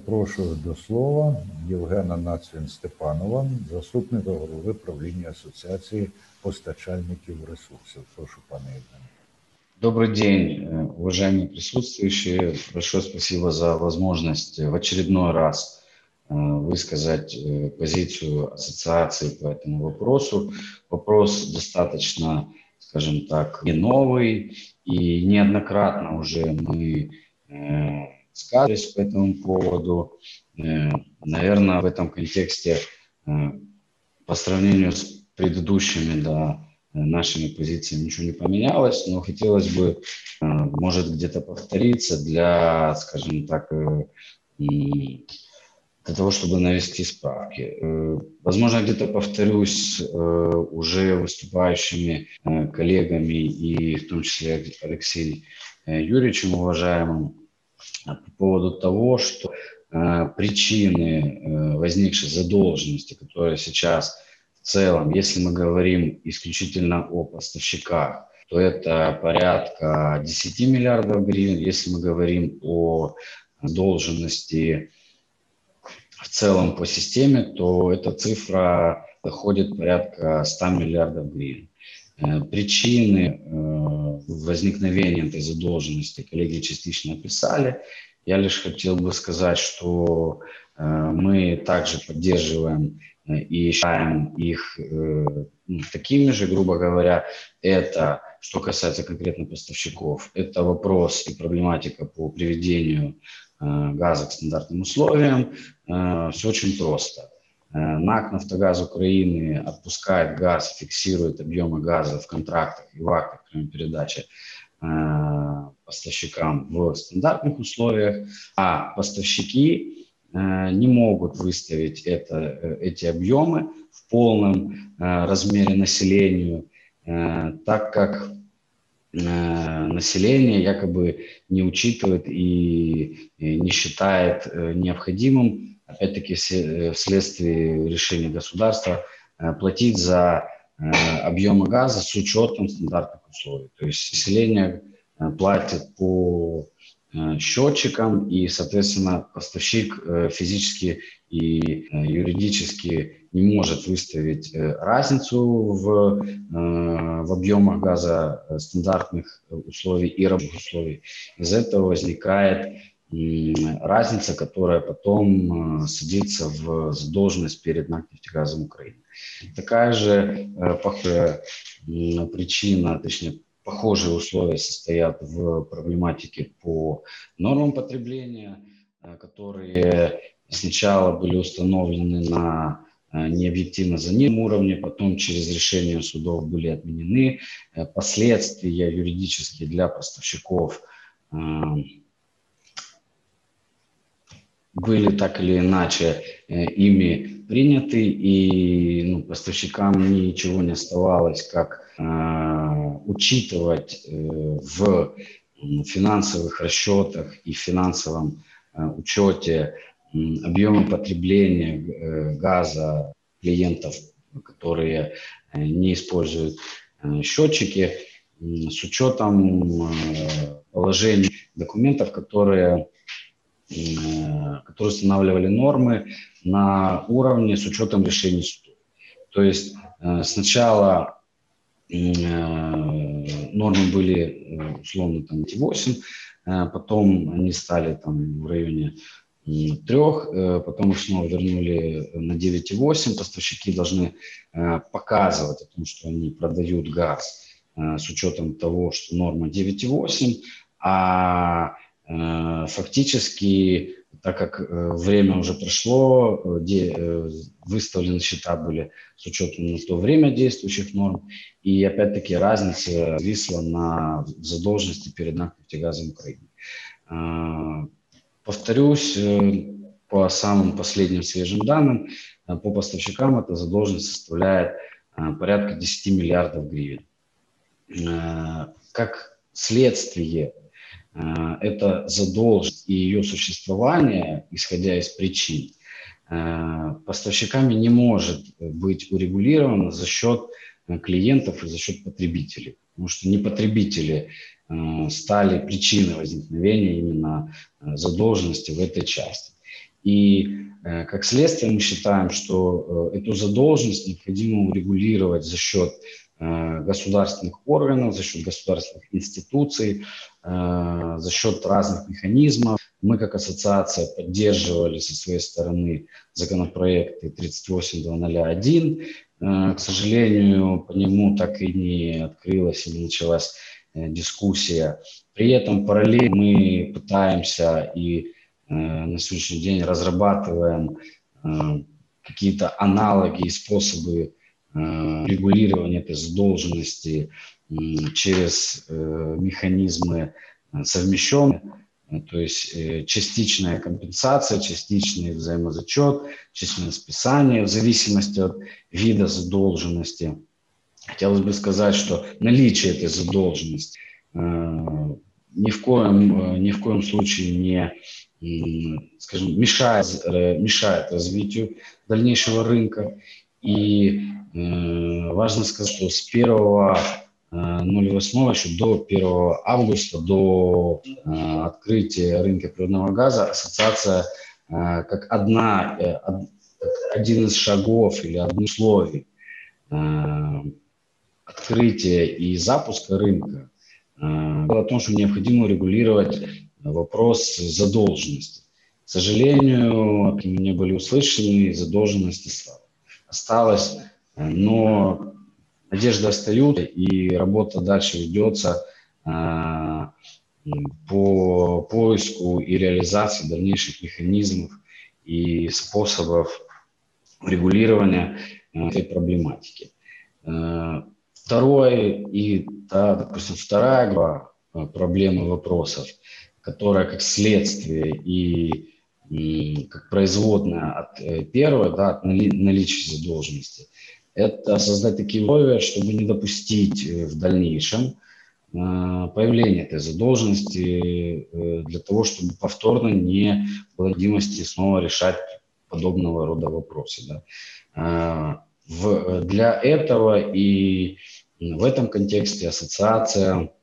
Запрошую до слова Євгена Нацвін Степанова, заступника голови правління Асоціації постачальників ресурсів. Прошу, пане Євгене. Добрый день, э, уважаемые присутствующие. Большое спасибо за возможность в очередной раз э, высказать э, позицию ассоциации по этому вопросу. Вопрос достаточно, скажем так, не новый, и неоднократно уже мы сказались по этому поводу. Наверное, в этом контексте по сравнению с предыдущими, да, нашими позициями ничего не поменялось, но хотелось бы, э, может, где-то повториться для, скажем так, э, для того, чтобы навести справки. Э, возможно, где-то повторюсь уже выступающими коллегами и в том числе Алексеем Юрьевичем уважаемым по поводу того, что причины возникшей задолженности, которая сейчас в целом, если мы говорим исключительно о поставщиках, то это порядка 10 миллиардов гривен. Если мы говорим о должности в целом по системе, то эта цифра доходит порядка 100 миллиардов гривен. Э, причины э, возникновения этой задолженности коллеги частично описали. Я лишь хотел бы сказать, что э, мы также поддерживаем и считаем их ну, такими же, грубо говоря, это, что касается конкретно поставщиков, это вопрос и проблематика по приведению газа к стандартным условиям. Все очень просто. НАК «Нафтогаз Украины» отпускает газ, фиксирует объемы газа в контрактах и в актах передачи поставщикам в стандартных условиях, а поставщики Э, не могут выставить это, э, эти объемы в полном э, размере населению, так как население якобы не учитывает и не считает необходимым, опять-таки вследствие решения государства, платить за объемы газа с учетом стандартных условий. То есть население платит по Э, счетчиком, и, соответственно, поставщик э, физически и э, юридически не может выставить разницу в, в объемах газа стандартных условий и рабочих условий. Из этого возникает разница, которая потом садится в задолженность перед НАК Украины. Такая же похожая причина, точнее, Похожие условия состоят в проблематике по нормам потребления, э, которые сначала были установлены на э, необъективно за ним уровне, потом через решение судов были отменены. Э, последствия юридические для поставщиков были так или иначе ими приняты, и ну, поставщикам ничего не оставалось, как учитывать э, в финансовых расчетах и финансовом э, учете объемы потребления э, газа клиентов, которые не используют счетчики, с учетом положений документов, которые, которые устанавливали нормы на уровне с учетом решений суда. То есть сначала Э, нормы были э, условно там 8, э, потом они стали там в районе трех, потом их снова вернули на 9,8. Поставщики должны показывать о том, что они продают газ с учетом того, что норма 9,8, а фактически так как э, время уже прошло, э, э, выставлены счета были с учетом на то время действующих норм, и опять-таки разница висла на задолженности перед НАК Украины. Повторюсь, по самым последним свежим данным, по поставщикам эта задолженность составляет порядка 10 миллиардов гривен. Как следствие это задолженность и ее существование, исходя из причин, поставщиками не может быть урегулировано за счет клиентов и за счет потребителей. Потому что не потребители Э, стали причиной возникновения именно э, задолженности в этой части. И э, как следствие мы считаем, что эту задолженность необходимо урегулировать за счет государственных органов, за счет государственных институций, за счет разных механизмов. Мы как ассоциация поддерживали со своей стороны законопроекты 38201. К сожалению, по нему так и не открылась и не началась Э, дискуссия. При этом параллельно мы пытаемся и э, на сегодняшний день разрабатываем э, какие-то аналоги и способы регулирования этой задолженности через механизмы совмещенные, то есть частичная компенсация, частичный взаимозачет, частичное списание в зависимости от вида задолженности – Хотелось бы сказать, что наличие этой задолженности э, ни в коем, э, ни в коем случае не, скажем, мешает, э, мешает развитию дальнейшего рынка. И важно сказать, что с 1 08 еще до 1 августа, до открытия рынка природного газа, ассоциация как одна, один из шагов или одно условий открытия и запуска рынка э, было о том, что необходимо регулировать вопрос задолженности. К сожалению, не были услышаны, задолженность осталась, но надежды остаются, и работа дальше ведется э, по поиску и реализации дальнейших механизмов и способов регулирования э, этой проблематики. Второе и, да, допустим, вторая э, проблемы вопросов, которая как следствие и как производная от э, первой, да, от наличия задолженности, это создать такие условия, чтобы не допустить э, в дальнейшем появления этой задолженности для того, чтобы повторно не было необходимости снова решать подобного рода вопросы. Да. Для этого и в этом контексте ассоциация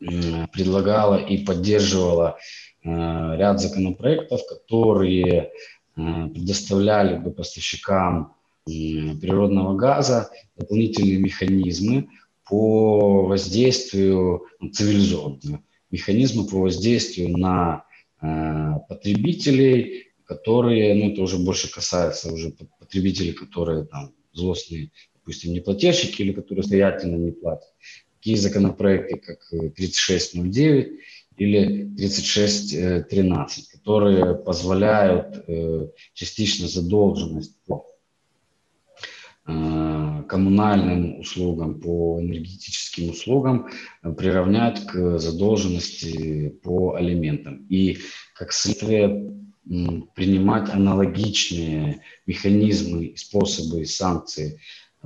предлагала и поддерживала э, ряд законопроектов, которые э, предоставляли бы поставщикам природного газа дополнительные механизмы по воздействию ну, цивилизованные механизмы по воздействию на э, потребителей, которые, ну это уже больше касается уже потребителей, которые там злостные допустим, неплательщики или которые самостоятельно не платят. Такие законопроекты, как 3609 э, или 3613, которые позволяют э, частично задолженность по э, коммунальным услугам, по энергетическим услугам приравнять к задолженности по алиментам. И как следствие принимать аналогичные механизмы, способы и санкции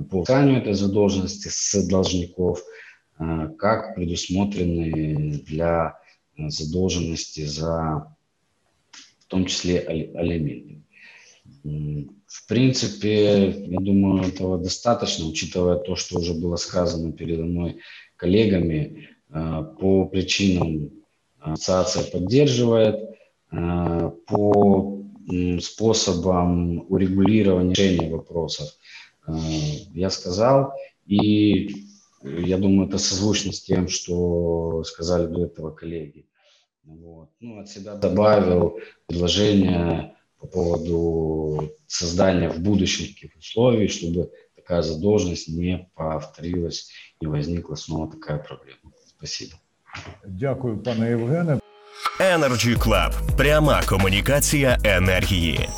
по взысканию этой задолженности с должников, э, как предусмотрены для э, задолженности за, в том числе, алименты. В принципе, я думаю, этого достаточно, учитывая то, что уже было сказано передо мной коллегами. Э, по причинам ассоциация поддерживает, по способам урегулирования решения вопросов Э, я сказал. И я думаю, это созвучно с тем, что сказали до этого коллеги. Вот. Ну, от себя добавил предложение по поводу создания в будущем таких условий, чтобы такая задолженность не повторилась, не возникла снова такая проблема. Спасибо. Дякую, пане Євгене. Energy Club. пряма комунікація енергії.